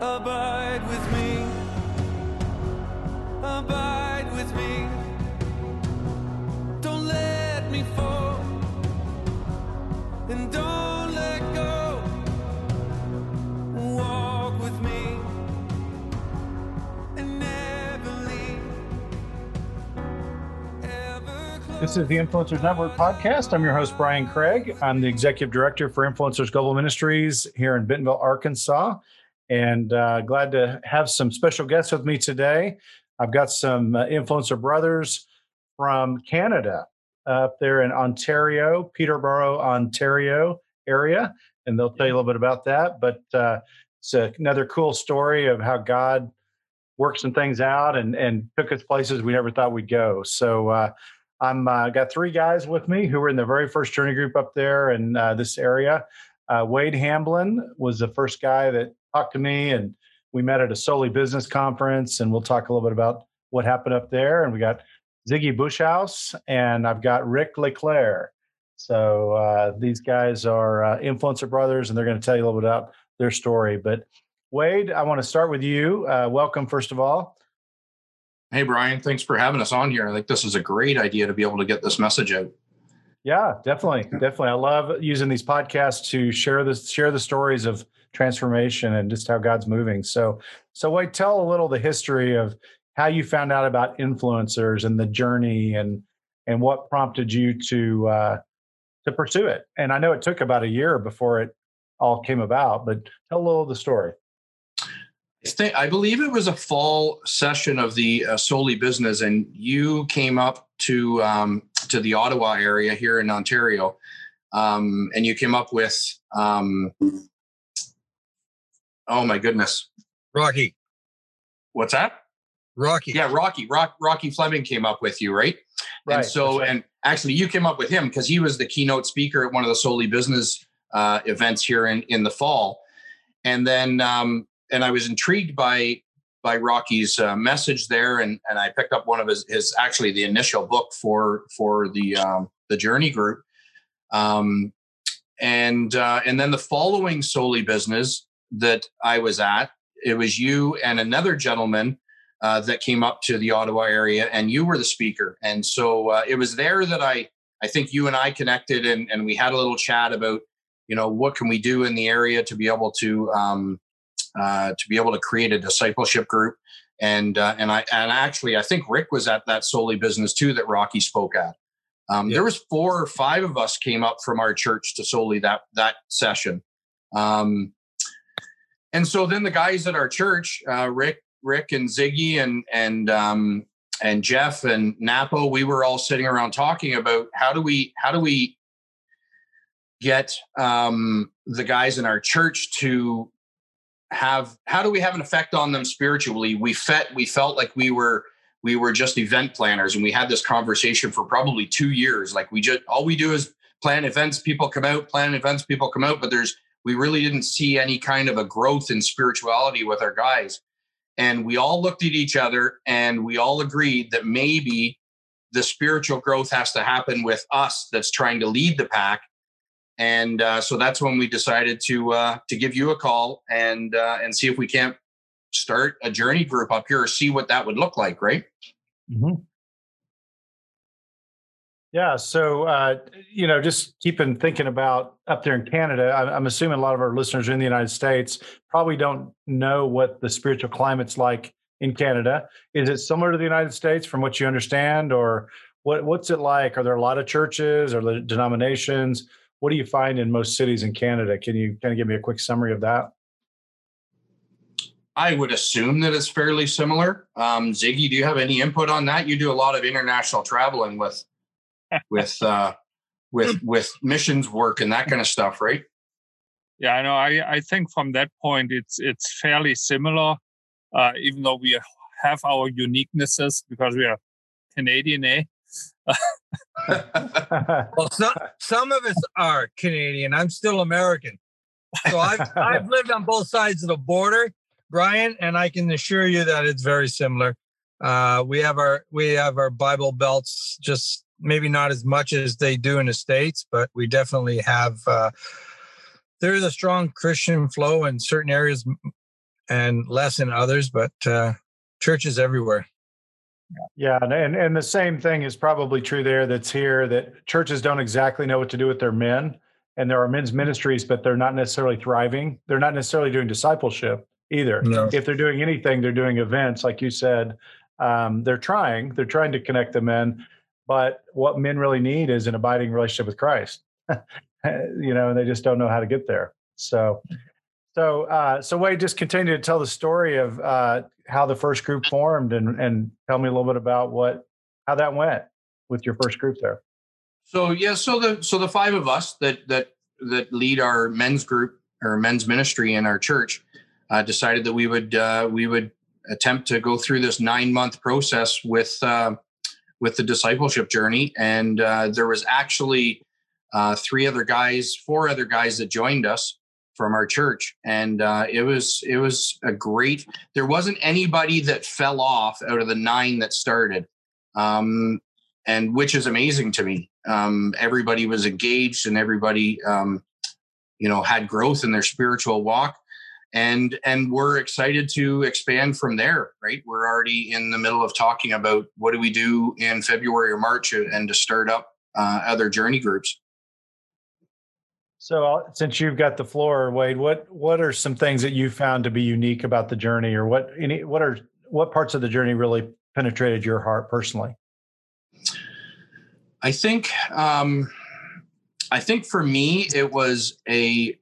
Abide with me. Abide with me. Don't let me fall. And don't let go. Walk with me. And never leave. Ever. This is the Influencers Network podcast. I'm your host, Brian Craig. I'm the executive director for Influencers Global Ministries here in Bentonville, Arkansas. And uh, glad to have some special guests with me today. I've got some uh, influencer brothers from Canada up there in Ontario, Peterborough, Ontario area. And they'll tell you a little bit about that. But uh, it's another cool story of how God worked some things out and, and took us places we never thought we'd go. So, uh, I'm uh, got three guys with me who were in the very first journey group up there in uh, this area. Uh, Wade Hamblin was the first guy that talked to me, and we met at a Soli Business Conference, and we'll talk a little bit about what happened up there. And we got Ziggy Bushhouse, and I've got Rick Leclaire. So uh, these guys are uh, influencer brothers, and they're going to tell you a little bit about their story. But Wade, I want to start with you. Uh, welcome, first of all. Hey, Brian, thanks for having us on here. I think this is a great idea to be able to get this message out. Yeah, definitely, definitely. I love using these podcasts to share the share the stories of transformation and just how God's moving. So, so Wade, tell a little the history of how you found out about influencers and the journey and and what prompted you to uh, to pursue it. And I know it took about a year before it all came about, but tell a little of the story. I think I believe it was a fall session of the uh, business, and you came up to um, to the Ottawa area here in Ontario, um, and you came up with um, oh my goodness, Rocky. what's that? Rocky. Yeah, Rocky. Rock, Rocky Fleming came up with you, right? Right, And so, right. and actually, you came up with him because he was the keynote speaker at one of the Soli business uh, events here in in the fall. And then, um, and I was intrigued by by Rocky's uh, message there, and and I picked up one of his his actually the initial book for for the um, the Journey Group. Um, and uh, and then the following Soli business that I was at, it was you and another gentleman uh, that came up to the Ottawa area, and you were the speaker. And so uh, it was there that I, I think you and I connected, and and we had a little chat about, you know, what can we do in the area to be able to, um, uh, to be able to create a discipleship group. And uh, and I and actually I think Rick was at that Soli business too that Rocky spoke at. Um, Yeah. There was four or five of us came up from our church to Soli that that session. Um, and so then the guys at our church, uh, Rick, Rick and Ziggy and and um, and Jeff and Napo, we were all sitting around talking about how do we how do we get um, the guys in our church to have how do we have an effect on them spiritually? We felt we felt like we were we were just event planners, and we had this conversation for probably two years. Like we just all we do is plan events, people come out, plan events, people come out, but there's we really didn't see any kind of a growth in spirituality with our guys. And we all looked at each other and we all agreed that maybe the spiritual growth has to happen with us that's trying to lead the pack. And uh, so that's when we decided to uh, to give you a call and uh, and see if we can't start a journey group up here or see what that would look like, right? Mhm. Yeah. So, uh, you know, just keeping thinking about up there in Canada, I'm assuming a lot of our listeners in the United States probably don't know what the spiritual climate's like in Canada. Is it similar to the United States from what you understand, or what, what's it like? Are there a lot of churches or denominations? What do you find in most cities in Canada? Can you kind of give me a quick summary of that? I would assume that it's fairly similar. Um, Ziggy, do you have any input on that? You do a lot of international traveling with with uh, with with missions work and that kind of stuff, right? Yeah, I know. I, I think from that point, it's it's fairly similar, uh, even though we have our uniquenesses because we are Canadian, eh? Well, some some of us are Canadian. I'm still American. So I've I've lived on both sides of the border, Brian, and I can assure you that it's very similar. Uh, we have our we have our Bible belts, just maybe not as much as they do in the states, but we definitely have. Uh, there's a strong Christian flow in certain areas, and less in others, but uh, churches everywhere. Yeah, and, and and the same thing is probably true there. That's here that churches don't exactly know what to do with their men, and there are men's ministries, but they're not necessarily thriving. They're not necessarily doing discipleship either. No. If they're doing anything, they're doing events, like you said. Um, they're trying. They're trying to connect the men, but what men really need is an abiding relationship with Christ. you know, and they just don't know how to get there. So, so, uh, so Wade, just continue to tell the story of uh, how the first group formed, and and tell me a little bit about what how that went with your first group there. So yeah, so the so the five of us that that that lead our men's group or men's ministry in our church uh, decided that we would uh, we would attempt to go through this nine month process with uh, with the discipleship journey, and uh, there was actually uh, three other guys, four other guys that joined us from our church, and uh, it was it was a great. There wasn't anybody that fell off out of the nine that started, um, and which is amazing to me. Um, everybody was engaged, and everybody, um, you know, had growth in their spiritual walk and and we're excited to expand from there right we're already in the middle of talking about what do we do in february or march and to start up uh, other journey groups So, uh, since you've got the floor, Wade, what what are some things that you found to be unique about the journey, or what any what are what parts of the journey really penetrated your heart personally? i think um i think for me it was a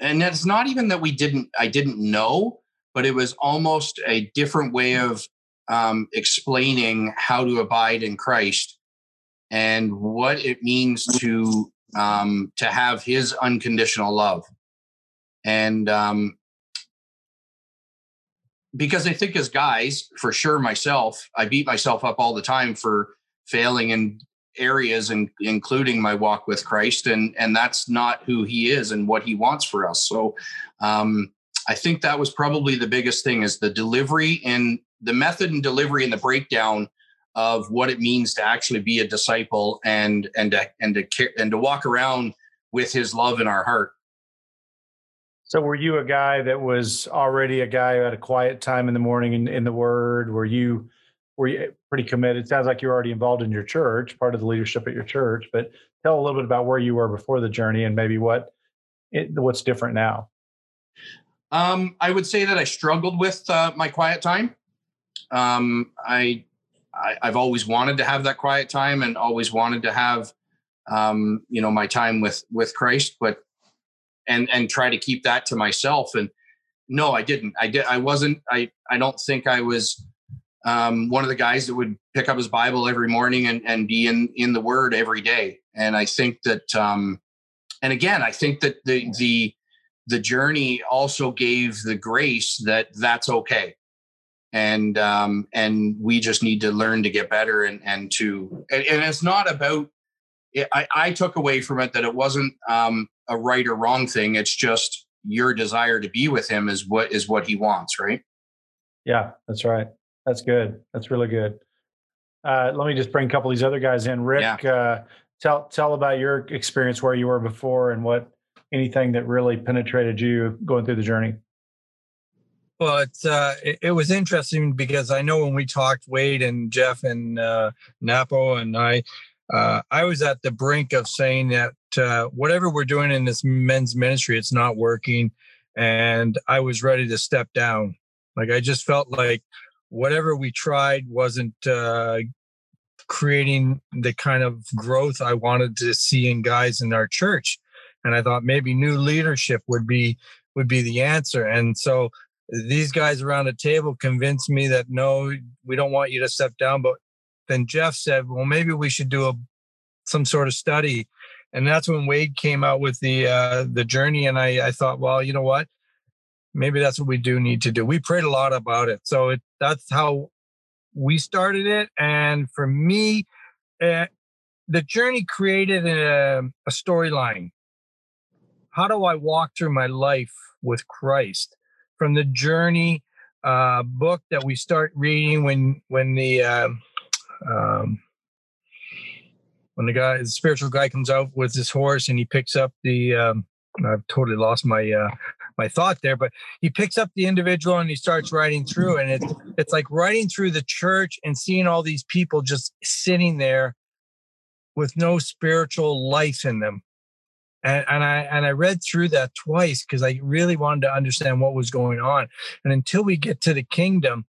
and it's not even that we didn't i didn't know but it was almost a different way of um, explaining how to abide in christ and what it means to um, to have his unconditional love. And um, because i think as guys for sure myself i beat myself up all the time for failing in areas and including my walk with christ and and that's not who he is and what he wants for us so um i think that was probably the biggest thing is the delivery and the method and delivery and the breakdown of what it means to actually be a disciple and and to, and to and to walk around with his love in our heart So, were you a guy that was already a guy who had a quiet time in the morning in, in the Word? Were you were you pretty committed? Sounds like you're already involved in your church, part of the leadership at your church. But tell a little bit about where you were before the journey and maybe what it, what's different now. Um, I would say that I struggled with uh, my quiet time. Um, I, I I've always wanted to have that quiet time and always wanted to have, um, you know, my time with with Christ, but and and try to keep that to myself. And no, I didn't. I did. I wasn't. I I don't think I was um, one of the guys that would pick up his Bible every morning and and be in in the Word every day. And I think that, um, and again, I think that the the the journey also gave the grace that that's okay and um and we just need to learn to get better and and to and, and it's not about it, I, I took away from it that it wasn't um a right or wrong thing it's just your desire to be with him is what is what he wants right Yeah, that's right. That's good. That's really good. Uh, let me just bring a couple of these other guys in. Rick, uh, tell tell about your experience where you were before and what anything that really penetrated you going through the journey. Well, it's uh, it, it was interesting because I know when we talked, Wade and Jeff and uh, Napo and I, uh, I was at the brink of saying that uh, whatever we're doing in this men's ministry, it's not working, and I was ready to step down. Like I just felt like whatever we tried wasn't uh, creating the kind of growth I wanted to see in guys in our church, and I thought maybe new leadership would be would be the answer. And so these guys around the table convinced me that no, we don't want you to step down. But then Jeff said, well, maybe we should do a some sort of study, and that's when Wade came out with the uh, the journey. And I, I thought, well, you know what? Maybe that's what we do need to do. We prayed a lot about it, so it, that's how we started it. And for me, uh, the journey created a, a storyline. How do I walk through my life with Christ? From the journey uh, book that we start reading when when the um, um, when the guy the spiritual guy comes out with his horse and he picks up the um, I've totally lost my uh, my thought there, but he picks up the individual and he starts writing through, and it's it's like writing through the church and seeing all these people just sitting there with no spiritual life in them. And, and I and I read through that twice because I really wanted to understand what was going on. And until we get to the kingdom,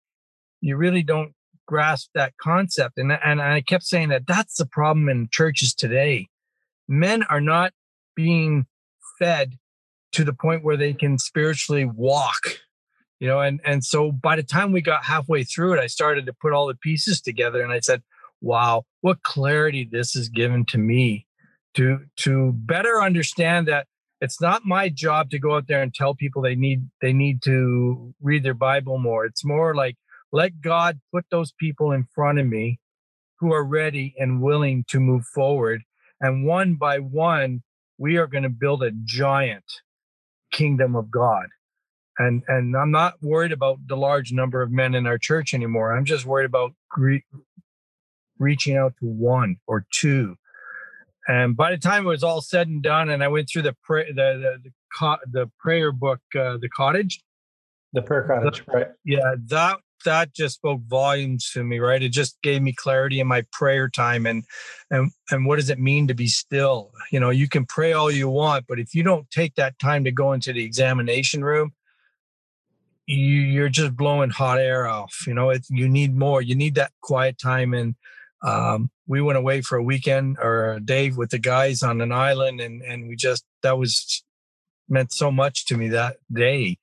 you really don't grasp that concept. And and I kept saying that that's the problem in churches today. Men are not being fed to the point where they can spiritually walk you know and and so by the time we got halfway through it i started to put all the pieces together and i said wow what clarity this has given to me to to better understand that it's not my job to go out there and tell people they need they need to read their bible more. It's more like let god put those people in front of me who are ready and willing to move forward. And one by one we are going to build a giant kingdom of God. And and I'm not worried about the large number of men in our church anymore. I'm just worried about re- reaching out to one or two. And by the time it was all said and done, and I went through the pray, the the the, co- the prayer book, uh, the cottage, the prayer cottage, right? Yeah, that that just spoke volumes to me right? It just gave me clarity in my prayer time and and and what does it mean to be still? You know you can pray all you want but if you don't take that time to go into the examination room you, you're just blowing hot air off you know? It, you need more. You need that quiet time and um, we went away for a weekend or a day with the guys on an island and and we just that was meant so much to me that day.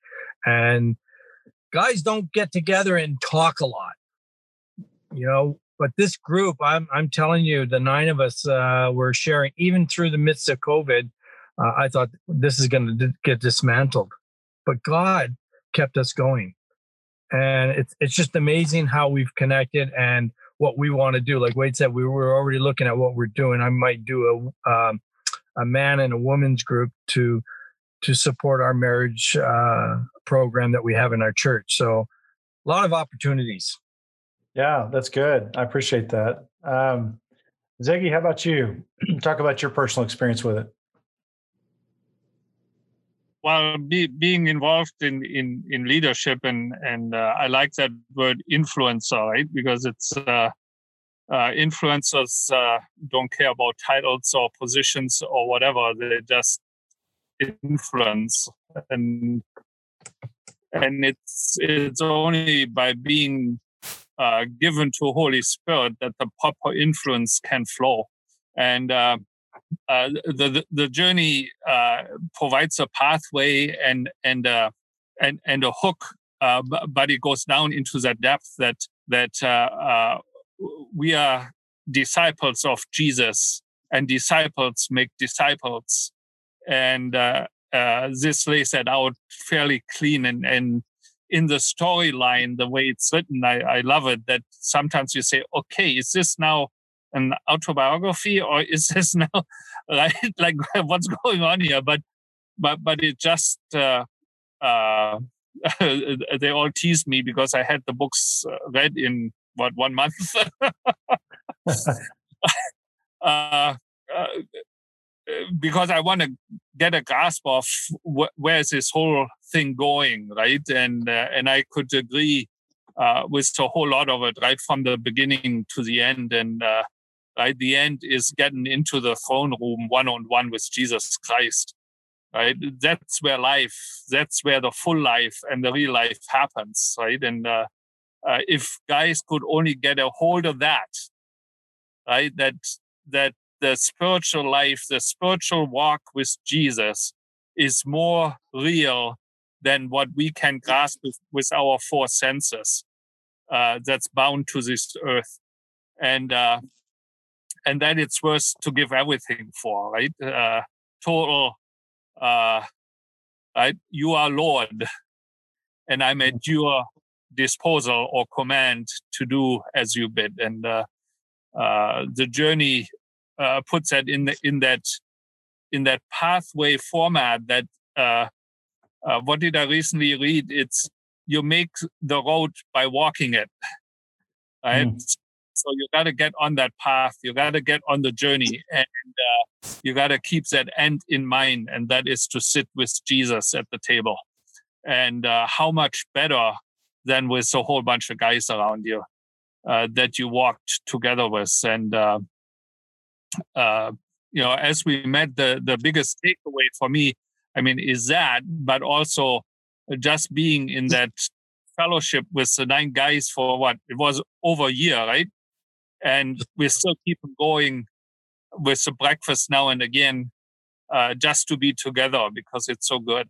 And guys don't get together and talk a lot you know but this group i'm i'm telling you the nine of us uh, were sharing even through the midst of covid uh, i thought this is going to get dismantled but god kept us going. And it's it's just amazing how we've connected and what we want to do. Like wade said we were already looking at what we're doing. I might do a um, a man and a woman's group to to support our marriage uh, program that we have in our church. So a lot of opportunities. Yeah, that's good. I appreciate that. Um, Ziggy, how about you? Talk about your personal experience with it. Well, be, being involved in, in, in leadership and and uh, I like that word influencer, right? Because it's uh, uh, influencers uh, don't care about titles or positions or whatever. They just influence. And and it's it's only by being uh, given to Holy Spirit that the proper influence can flow, and uh, uh, the the journey uh, provides a pathway and and uh, and and a hook, uh, but it goes down into that depth that that we are disciples of Jesus, and disciples make disciples, and uh, this lays it out fairly clean and, and in the storyline, the way it's written, I, I love it that sometimes you say, okay, is this now an autobiography or is this now right like what's going on here? But but but it just uh, uh, they all teased me because I had the books uh, read in what one month. uh, uh because I want to get a grasp of wh- where is this whole thing going, right? And uh, and I could agree uh, with a whole lot of it, right from the beginning to the end. And uh, right, the end is getting into the throne room one on one with Jesus Christ. Right, that's where life, that's where the full life and the real life happens, right? And uh, uh, if guys could only get a hold of that, right, that that the spiritual life, the spiritual walk with Jesus is more real than what we can grasp with, with our four senses uh, that's bound to this earth. And uh, and that it's worth to give everything for, right? Uh, total, uh, right? You are Lord, and I'm at your disposal or command to do as you bid. And uh, uh, the journey uh, puts that in the, in that in that pathway format that uh, uh, what did I recently read? It's you make the road by walking it, right? Mm. So you got to get on that path. You got to get on the journey, and uh, you got to keep that end in mind, and that is to sit with Jesus at the table. and uh, how much better than with a whole bunch of guys around you uh, that you walked together with. And uh, you know, as we met, the the biggest takeaway for me, I mean, is that, but also just being in that fellowship with the nine guys for what it was over a year, right? And we still keep going with the breakfast now and again, uh, just to be together because it's so good.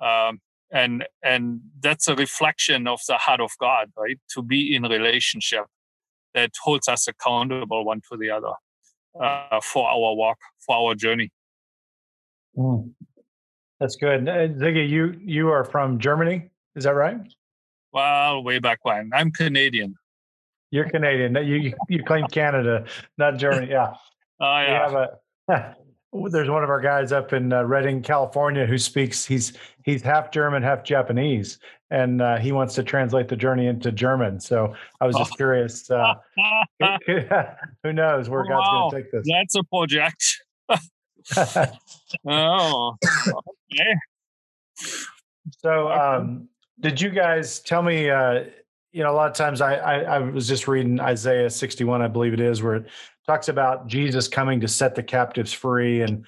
Um, and and that's a reflection of the heart of God, right? To be in relationship that holds us accountable one to the other uh, for our walk, for our journey. Mm. That's good. Uh, Ziggy, you you are from Germany, is that right? Well, way back when. I'm Canadian. You're Canadian. You you, you claim Canada, not Germany. Yeah. Oh We yeah. have a. There's one of our guys up in uh, Redding, California, who speaks. He's he's half German, half Japanese, and uh, he wants to translate the journey into German. So I was just curious. Uh, who knows where God's Wow. going to take this? That's a project. Oh, okay. So, um, did you guys tell me? Uh, you know, a lot of times I, I I was just reading Isaiah 61, I believe it is, where it talks about Jesus coming to set the captives free and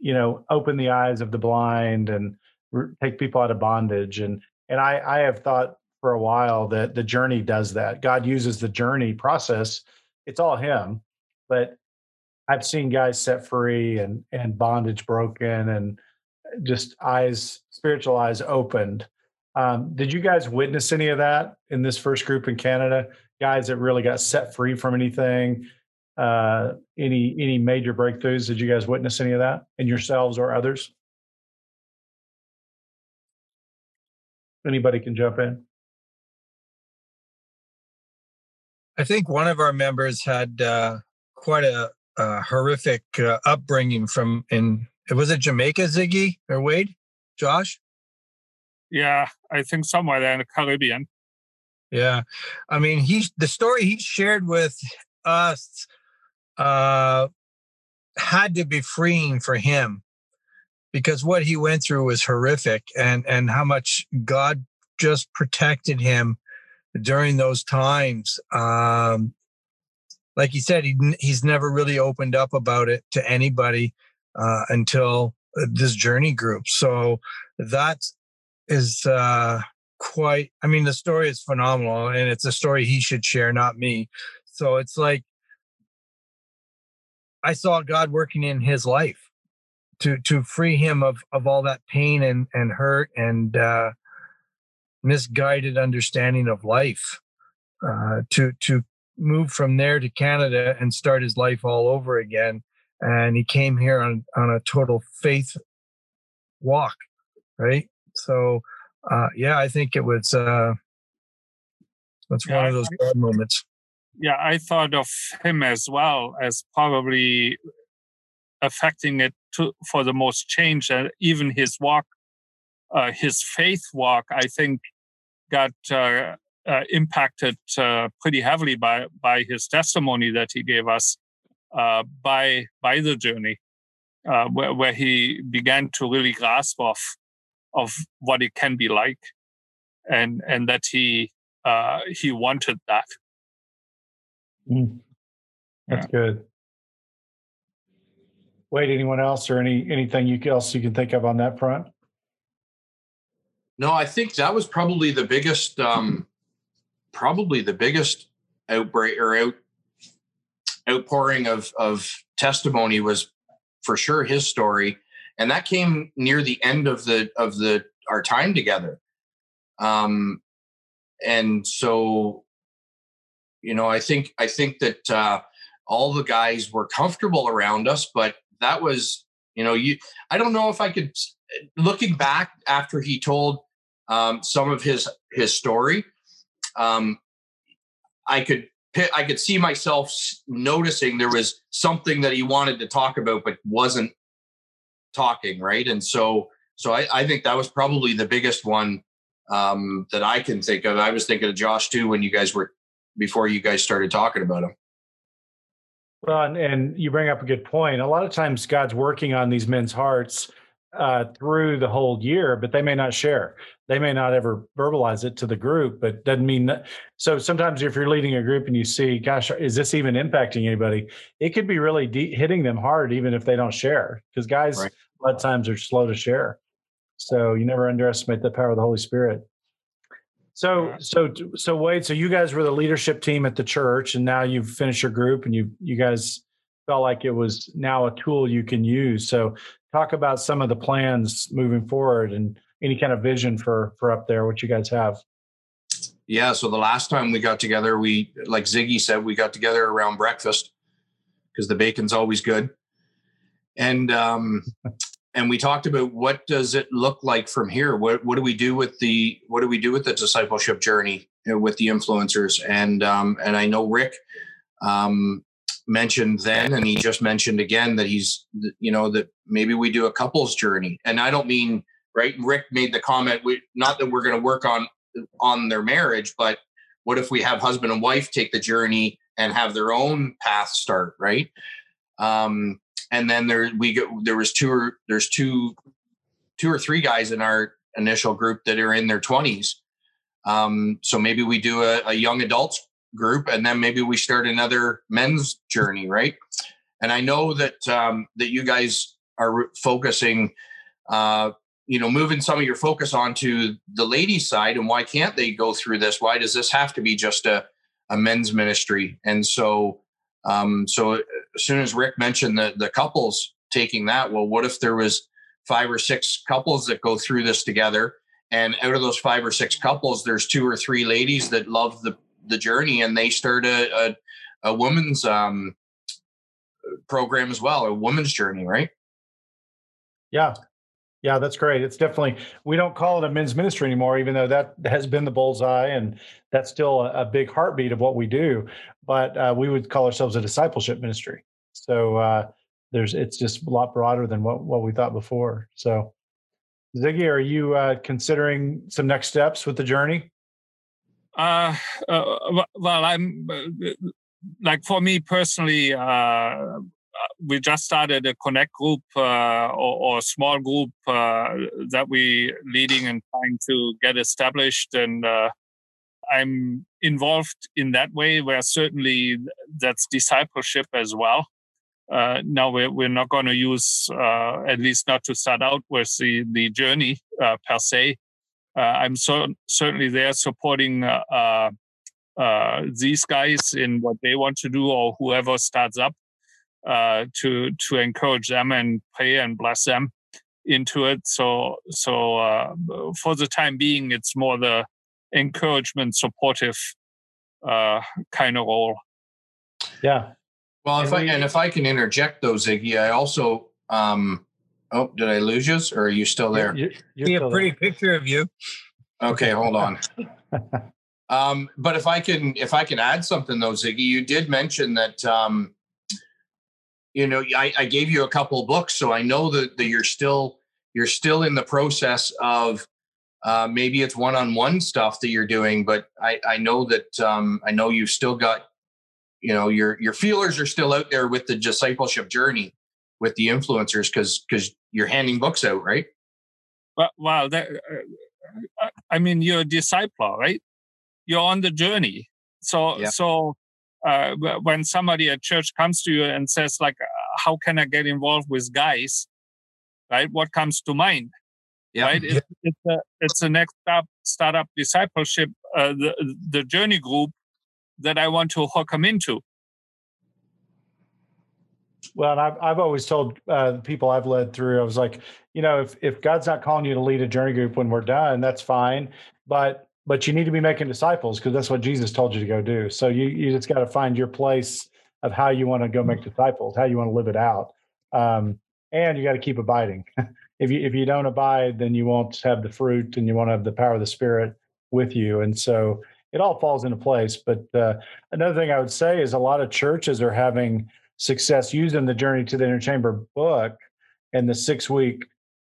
you know open the eyes of the blind and r- take people out of bondage. And and I I have thought for a while that the journey does that. God uses the journey process. It's all Him, but I've seen guys set free and and bondage broken and just eyes spiritual eyes opened um, did you guys witness any of that in this first group in canada guys that really got set free from anything uh, any any major breakthroughs? Did you guys witness any of that in yourselves or others? Anybody can jump in. I think one of our members had uh, quite a, a horrific uh, upbringing from in it was it Jamaica, Ziggy or Wade, Josh? Yeah, I think somewhere there in the Caribbean. Yeah, I mean he the story he shared with us uh, had to be freeing for him because what he went through was horrific, and and how much God just protected him during those times. Um, like he said, he he's never really opened up about it to anybody uh, until uh, this journey group. So that is uh, quite. I mean, the story is phenomenal, and it's a story he should share, not me. So it's like I saw God working in his life to to free him of of all that pain and and hurt and uh, misguided understanding of life. Uh, to to move from there to Canada and start his life all over again. And he came here on on a total faith walk, right? So, uh, yeah, I think it was. Uh, that's one of those God moments. Yeah, I thought of him as well as probably affecting it to, for the most change. And even his walk, uh, his faith walk, I think, got uh, uh, impacted uh, pretty heavily by by his testimony that he gave us uh, by by the journey, uh, where, where he began to really grasp of of what it can be like, and and that he he wanted that. Mm. that's good Wade anyone else or any anything you else you can think of on that front No, I think that was probably the biggest, um, probably the biggest outbreak or out outpouring of of testimony was for sure his story, and that came near the end of the of the our time together. Um, and so, you know, I think I think that uh, all the guys were comfortable around us, but that was, you know, you. I don't know if I could looking back after he told um, some of his his story, um, I could I could see myself noticing there was something that he wanted to talk about but wasn't talking right, and so so I, I think that was probably the biggest one um, that I can think of. I was thinking of Josh too when you guys were before you guys started talking about him. Well, and, and you bring up a good point. A lot of times, God's working on these men's hearts uh, through the whole year, but they may not share. They may not ever verbalize it to the group, but doesn't mean that. So sometimes if you're leading a group and you see, gosh, is this even impacting anybody? It could be really de- hitting them hard, even if they don't share, because guys Right. a lot of times are slow to share. So you never underestimate the power of the Holy Spirit. So, so, so Wade, so you guys were the leadership team at the church, and now you've finished your group, and you you guys felt like it was now a tool you can use. So, talk about some of the plans moving forward, and any kind of vision for for up there. What you guys have? Yeah. So the last time we got together, we like Ziggy said, we got together around breakfast because the bacon's always good, and um, and we talked about what does it look like from here. What what do we do with the what do we do with the discipleship journey with the influencers? And um, and I know Rick um, mentioned then, and he just mentioned again that he's you know that maybe we do a couples journey, and I don't mean right. Rick made the comment, we not that we're going to work on on their marriage, but what if we have husband and wife take the journey and have their own path start, right? Um, and then there we go. There was two or there's two, two or three guys in our initial group that are in their twenties. Um, so maybe we do a, a young adults group, and then maybe we start another men's journey, right? And I know that um, that you guys are focusing uh, you know moving some of your focus onto the ladies side and why can't they go through this why does this have to be just a, a men's ministry and so um so as soon as rick mentioned the the couples taking that well what if there was five or six couples that go through this together and out of those five or six couples there's two or three ladies that love the the journey and they start a a, a woman's um program as well a woman's journey right Yeah. Yeah, that's great. It's definitely we don't call it a men's ministry anymore, even though that has been the bullseye and that's still a, a big heartbeat of what we do. But uh, we would call ourselves a discipleship ministry. So uh, there's it's just a lot broader than what what we thought before. So Ziggy, are you uh, considering some next steps with the journey? Uh, uh, well, I'm uh, like for me personally, uh, we just started a connect group uh, or, or small group uh, that we leading and trying to get established, and uh, I'm involved in that way. Where certainly that's discipleship as well. Uh, now we're we're not going to use uh, at least not to start out with the the journey uh, per se. Uh, I'm so, certainly there supporting uh, uh, these guys in what they want to do or whoever starts up to to encourage them and pray and bless them into it. So so for the time being, it's more the encouragement, supportive kind of role. Yeah. Well, if And I we- and if I can interject though, Ziggy, I also um oh, did I lose you or are you still there? You- you're See a pretty there. picture of you. Okay, hold on. um, but if I can if I can add something though, Ziggy, you did mention that um you know, I, I gave you a couple of books, so I know that, that you're still you're still in the process of uh, maybe it's one-on-one stuff that you're doing, but I, I know that um, I know you've still got, you know, your your feelers are still out there with the discipleship journey with the influencers because because you're handing books out, right? Well, well that, uh, I mean, you're a disciple, right? You're on the journey. So, Yeah. so uh, when somebody at church comes to you and says, like, uh, "How can I get involved with guys?" Right? What comes to mind? Yeah. Right? It, it's a it's a next step startup discipleship, uh, the the journey group that I want to hook them into. Well, and I've I've always told uh, people I've led through, I was like, you know, if if God's not calling you to lead a journey group when we're done, that's fine. But but you need to be making disciples because that's what Jesus told you to go do. So you you just got to find your place of how you want to go make disciples, how you want to live it out, um, and you got to keep abiding. if you if you don't abide, then you won't have the fruit, and you won't have the power of the Spirit with you. And so it all falls into place. But uh, another thing I would say is a lot of churches are having success using the Journey to the Inner Chamber book and the six week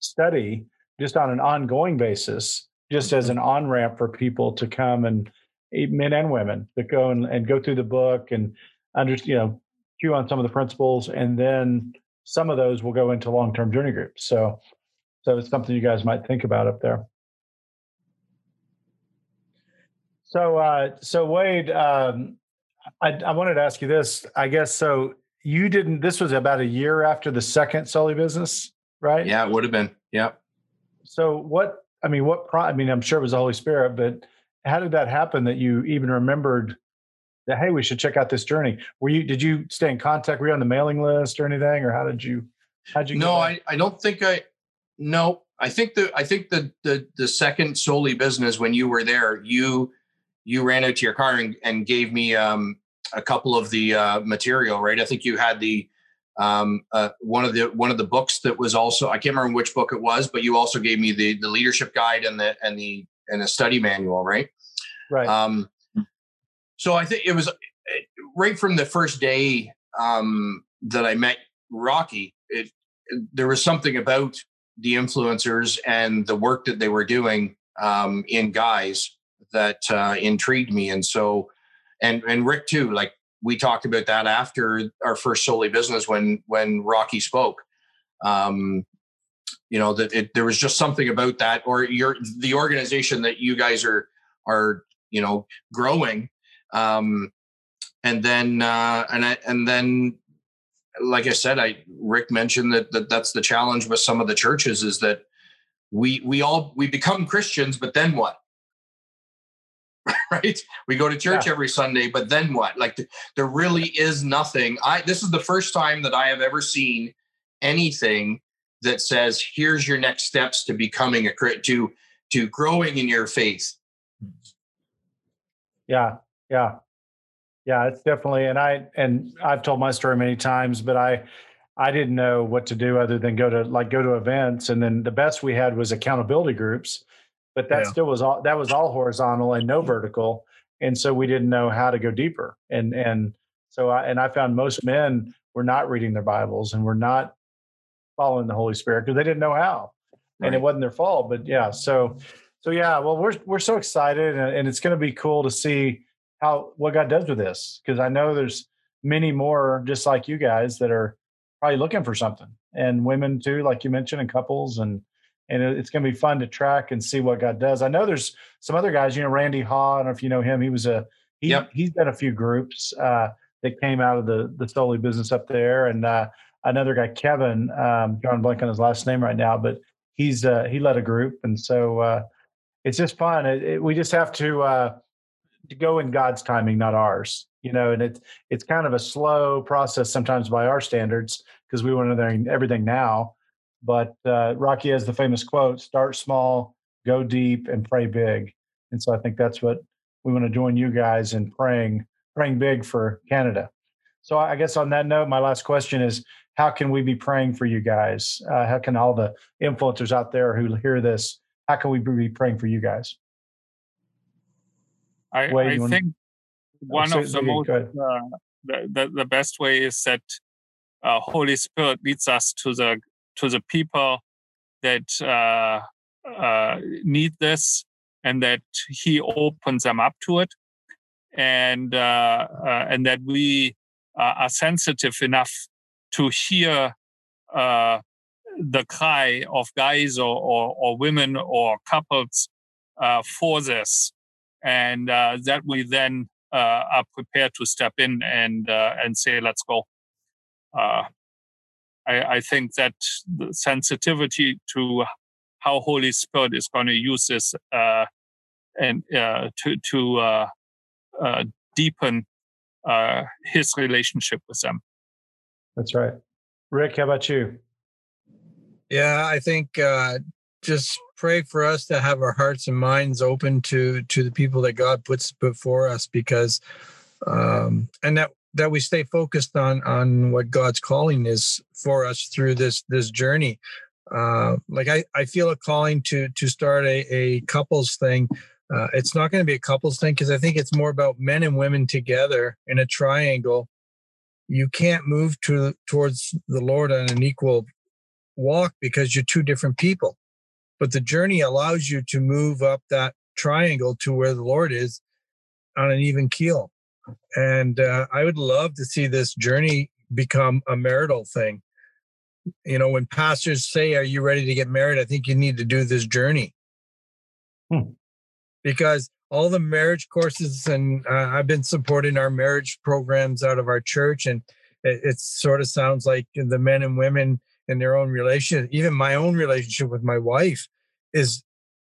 study just on an ongoing basis, just as an on ramp for people to come and men and women to go and, and go through the book and under you know chew on some of the principles and then some of those will go into long term journey groups. So So it's something you guys might think about up there. So, uh, so Wade, um, I, I wanted to ask you this. I guess so. You didn't. This was about a year after the second Sully business, right? Yeah, it would have been. Yeah. So what? I mean, what? Pro, I mean, I'm sure it was the Holy Spirit, but how did that happen that you even remembered that? Hey, we should check out this journey. Were you? Did you stay in contact? Were you on the mailing list or anything, or how did you? How did you? No, I, I don't think I. No, I think the I think the the the second Soli business when you were there, you you ran out to your car and, and gave me um, a couple of the uh, material, right? I think you had the um, uh, one of the one of the books that was also I can't remember which book it was, but you also gave me the the leadership guide and the and the and the study manual, right? Right. Um, so I think it was right from the first day um, that I met Rocky. It, there was something about the influencers and the work that they were doing um, in guys that uh, intrigued me, and so and and Rick too. Like we talked about that after our first Soli business when when Rocky spoke. Um, you know that it, there was just something about that, or your the organization that you guys are are you know growing, um, and then uh, and I, and then like I said, I Rick mentioned that, that that's the challenge with some of the churches is that we we all we become Christians, but then what? right? We go to church Yeah. every Sunday, but then what? Like th- there really is nothing. I this is the first time that I have ever seen anything that says here's your next steps to becoming a to to growing in your faith. Yeah, yeah, yeah. It's definitely, and I and I've told my story many times, but I I didn't know what to do other than go to like go to events, and then the best we had was accountability groups, but that Yeah. still was all that was all horizontal and no vertical, and so we didn't know how to go deeper, and and so I and I found most men were not reading their Bibles and were not following the Holy Spirit because they didn't know how, and it wasn't their fault. But yeah, so so yeah, well, we're we're so excited, and, and it's going to be cool to see how what God does with this because I know there's many more just like you guys that are probably looking for something, and women too, like you mentioned, and couples, and and it's going to be fun to track and see what God does. I know there's some other guys, you know, Randy Haw. I don't know if you know him. He was a he Yep. he's done a few groups uh, that came out of the the Stoli business up there, and uh, another guy, Kevin, um, a blank on his last name right now, but he's uh, he led a group, and so uh, it's just fun. It, it, we just have to uh, to go in God's timing, not ours. You know, and it's it's kind of a slow process sometimes by our standards because we want everything everything now. But uh, Rocky has the famous quote: "Start small, go deep, and pray big." And so I think that's what we want to join you guys in praying praying big for Canada. So I guess on that note, my last question is: How can we be praying for you guys? Uh, how can all the influencers out there who hear this? How can we be praying for you guys? I, Wade, I you wanna- think one of the most uh, the, the the best way is that uh, Holy Spirit leads us to the to the people that uh, uh, need this, and that He opens them up to it, and uh, uh, and that we uh, are sensitive enough to hear uh, the cry of guys or, or, or women or couples for this, and that we then are prepared to step in and and say, "Let's go." I, I think that the sensitivity to how Holy Spirit is going to use this uh, and uh, to to uh, uh, deepen uh, His relationship with them. That's right. Rick, how about you? Yeah, I think uh, just pray for us to have our hearts and minds open to to the people that God puts before us, because um, and that that we stay focused on on what God's calling is for us through this this journey. Uh, like I, I feel a calling to to start a, a couples thing. Uh, it's not going to be a couples thing because I think it's more about men and women together in a triangle. You can't move to towards the Lord on an equal walk because you're two different people. But the journey allows you to move up that triangle to where the Lord is on an even keel. And uh, I would love to see this journey become a marital thing. you know, when pastors say, Are you ready to get married? I think you need to do this journey. Hmm. Because all the marriage courses, and uh, I've been supporting our marriage programs out of our church, and it, it sort of sounds like the men and women in their own relationship, even my own relationship with my wife, is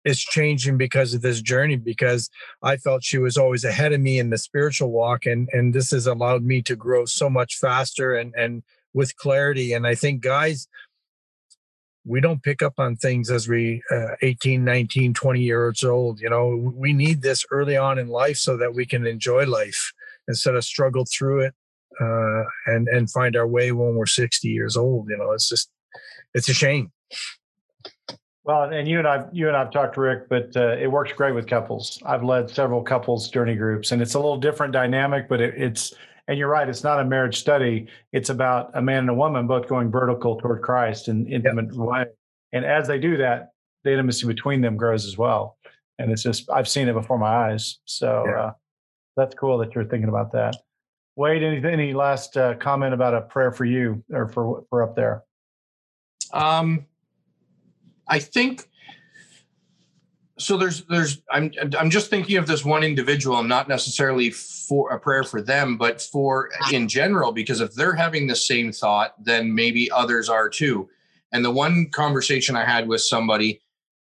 is changing because of this journey because I felt she was always ahead of me in the spiritual walk and and this has allowed me to grow so much faster and and with clarity. And I think guys we don't pick up on things as we uh, 18 19 20 years old you know? We need this early on in life so that we can enjoy life instead of struggle through it uh, and and find our way when we're 60 years old you know? It's just it's a shame Well, and you and I, you and I've talked, to Rick, but uh, it works great with couples. I've led several couples journey groups, and it's a little different dynamic, but it, it's. And you're right; it's not a marriage study. It's about a man and a woman both going vertical toward Christ in intimate way. And as they do that, the intimacy between them grows as well. And it's just I've seen it before my eyes. So Yeah. uh, that's cool that you're thinking about that. Wade, any any last uh, comment about a prayer for you or for for up there? Um, I think so. There's, there's. I'm, I'm just thinking of this one individual. I'm not necessarily for a prayer for them, but for in general, because if they're having the same thought, then maybe others are too. And the one conversation I had with somebody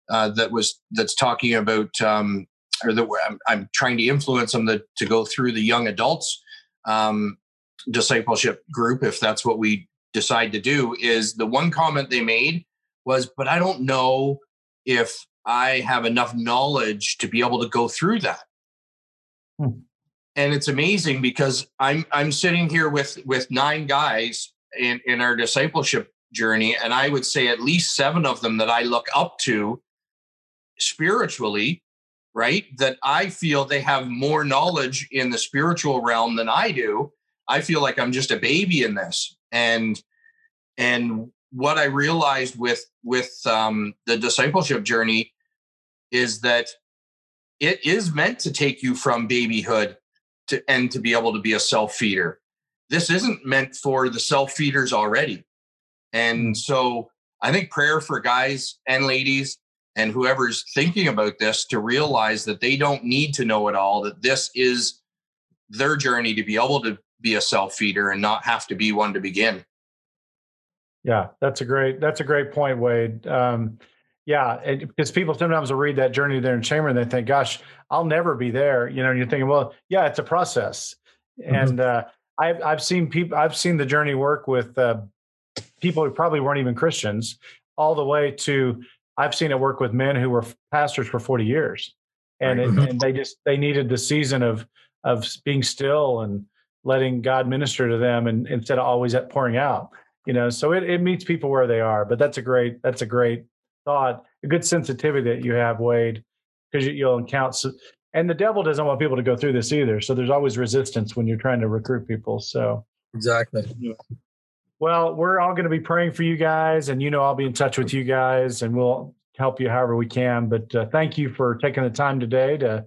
uh, that was that's talking about, um, or that I'm, I'm trying to influence them to, to go through the young adults um, discipleship group, if that's what we decide to do, is the one comment they made was, but I don't know if I have enough knowledge to be able to go through that. Hmm. And it's amazing because I'm I'm sitting here with with nine guys in in our discipleship journey, and I would say at least seven of them that I look up to spiritually, right? That I feel they have more knowledge in the spiritual realm than I do. I feel like I'm just a baby in this, and and what I realized with with um, the discipleship journey is that it is meant to take you from babyhood to and to be able to be a self feeder. This isn't meant for the self feeders already, and so I think prayer for guys and ladies and whoever's thinking about this to realize that they don't need to know it all. That this is their journey to be able to be a self feeder and not have to be one to begin. Yeah, that's a great that's a great point, Wade. Um, yeah, and because people sometimes will read that journey there in chamber and they think, "Gosh, I'll never be there." You know, and you're thinking, "Well, yeah, it's a process." And uh, I've I've seen people I've seen the journey work with uh, people who probably weren't even Christians, all the way to I've seen it work with men who were pastors for 40 years, and it, and they just they needed the season of of being still and letting God minister to them, and instead of always pouring out you know so it, it meets people where they are but that's a great that's a great thought a good sensitivity that you have wade because you, you'll encounter and the devil doesn't want people to go through this either so there's always resistance when you're trying to recruit people so Exactly. well we're all going to be praying for you guys and you know i'll be in touch with you guys and we'll help you however we can but uh, thank you for taking the time today to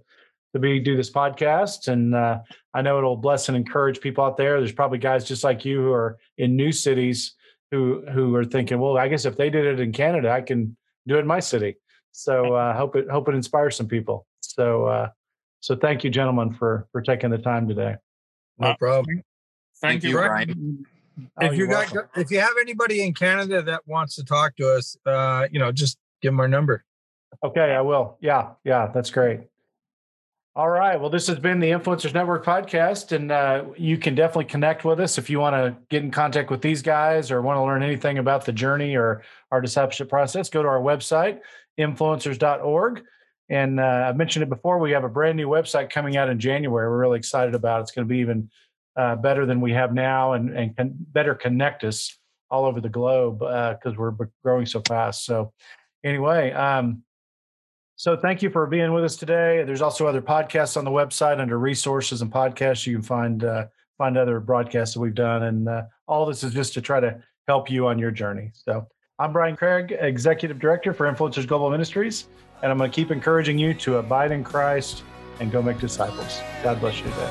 to be do this podcast and uh, i know it'll bless and encourage people out there there's probably guys just like you who are in new cities who who are thinking well i guess if they did it in canada i can do it in my city so uh hope it hope it inspires some people so uh so thank you gentlemen for for taking the time today No problem. Thank, Thank you. you, Brian. Oh, if you you're got welcome. if you have anybody in Canada that wants to talk to us, uh, you know, just give them our number. Okay, I will. Yeah, yeah, that's great. All right. Well, this has been the Influencers Network podcast, and uh, you can definitely connect with us if you want to get in contact with these guys or want to learn anything about the journey or our discipleship process. Go to our website, influencers.org. And uh, I've mentioned it before. We have a brand new website coming out in January. We're really excited about. it. It's going to be even uh, better than we have now, and and can better connect us all over the globe because we're growing so fast. So, anyway. Um, so thank you for being with us today. There's also other podcasts on the website under resources and podcasts. You can find uh, find other broadcasts that we've done, and uh, all this is just to try to help you on your journey. So I'm Brian Craig, Executive Director for Influencers Global Ministries, and I'm going to keep encouraging you to abide in Christ and go make disciples. God bless you today.